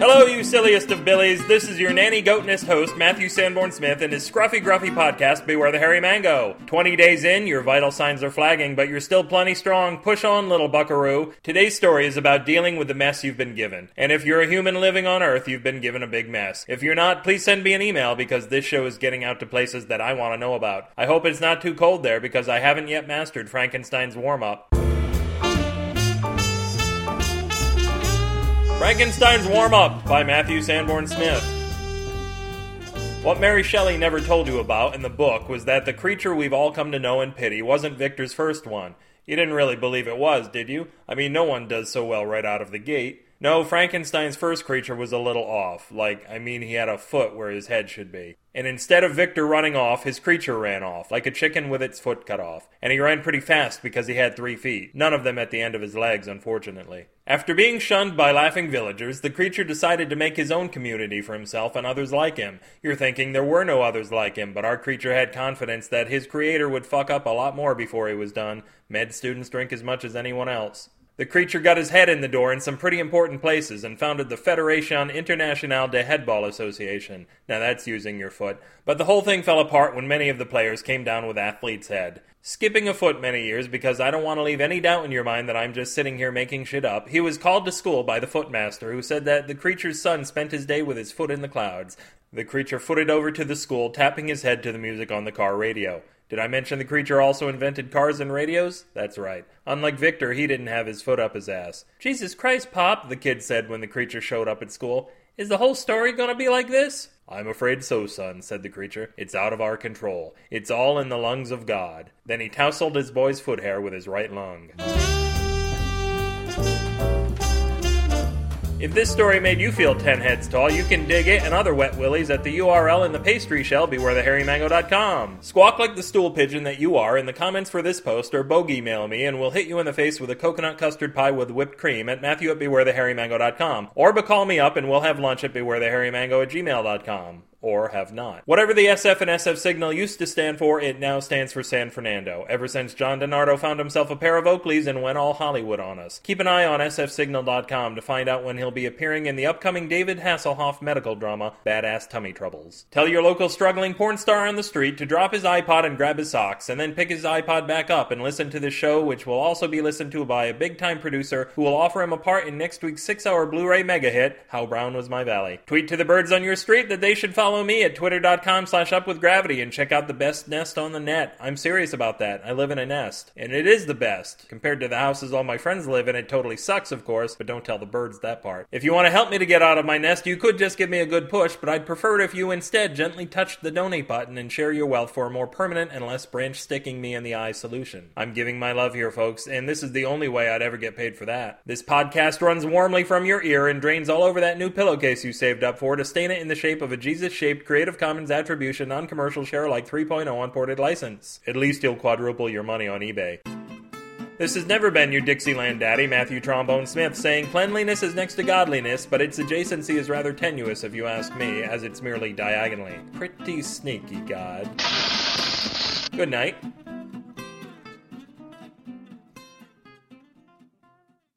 Hello, you silliest of billies. This is your nanny goatness host, Matthew Sanborn Smith, and his scruffy, gruffy podcast, Beware the Hairy Mango. 20 days in, your vital signs are flagging, but you're still plenty strong. Push on, little buckaroo. Today's story is about dealing with the mess you've been given. And if you're a human living on Earth, you've been given a big mess. If you're not, please send me an email because this show is getting out to places that I want to know about. I hope it's not too cold there because I haven't yet mastered Frankenstein's warm up. Frankenstein's Warm Up by Matthew Sanborn Smith. What Mary Shelley never told you about in the book was that the creature we've all come to know and pity wasn't Victor's first one. You didn't really believe it was, did you? I mean, no one does so well right out of the gate. No, Frankenstein's first creature was a little off. Like, I mean, he had a foot where his head should be. And instead of Victor running off, his creature ran off, like a chicken with its foot cut off. And he ran pretty fast because he had three feet, none of them at the end of his legs, unfortunately. After being shunned by laughing villagers, the creature decided to make his own community for himself and others like him. You're thinking there were no others like him, but our creature had confidence that his creator would fuck up a lot more before he was done. Med students drink as much as anyone else. The creature got his head in the door in some pretty important places and founded the Federation Internationale de Headball Association. Now that's using your foot. But the whole thing fell apart when many of the players came down with athlete's head. Skipping a foot many years because I don't want to leave any doubt in your mind that I'm just sitting here making shit up, he was called to school by the footmaster who said that the creature's son spent his day with his foot in the clouds. The creature footed over to the school, tapping his head to the music on the car radio. Did I mention the creature also invented cars and radios? That's right. Unlike Victor, he didn't have his foot up his ass. Jesus Christ, Pop, the kid said when the creature showed up at school. Is the whole story gonna be like this? I'm afraid so, son, said the creature. It's out of our control. It's all in the lungs of God. Then he tousled his boy's foot hair with his right lung. If this story made you feel 10 heads tall, you can dig it and other wet willies at the URL in the pastry shell bewarethehairymango.com. Squawk like the stool pigeon that you are in the comments for this post or bogey mail me and we'll hit you in the face with a coconut custard pie with whipped cream at matthew at bewarethehairymango.com. Or call me up and we'll have lunch at bewarethehairymango at gmail.com or have not. Whatever the SF and SF signal used to stand for, it now stands for San Fernando, ever since John DeNardo found himself a pair of Oakleys and went all Hollywood on us. Keep an eye on sfsignal.com to find out when he'll be appearing in the upcoming David Hasselhoff medical drama, Badass Tummy Troubles. Tell your local struggling porn star on the street to drop his iPod and grab his socks, and then pick his iPod back up and listen to the show, which will also be listened to by a big time producer who will offer him a part in next week's six hour Blu ray mega hit, How Brown Was My Valley. Tweet to the birds on your street that they should follow me at twitter.com slash upwithgravity and check out the best nest on the net. I'm serious about that. I live in a nest. And it is the best. Compared to the houses all my friends live in, it totally sucks, of course, but don't tell the birds that part. If you want to help me to get out of my nest, you could just give me a good push, but I'd prefer it if you instead gently touched the donate button and share your wealth for a more permanent and less branch sticking me in the eye solution. I'm giving my love here, folks, and this is the only way I'd ever get paid for that. This podcast runs warmly from your ear and drains all over that new pillowcase you saved up for to stain it in the shape of a Jesus shaped Creative Commons Attribution Non Commercial Share Alike 3.0 Unported license. At least you'll quadruple your money on eBay. This has never been your Dixieland daddy, Matthew Trombone Smith, saying cleanliness is next to godliness, but its adjacency is rather tenuous if you ask me, as it's merely diagonally. Pretty sneaky, God. Good night.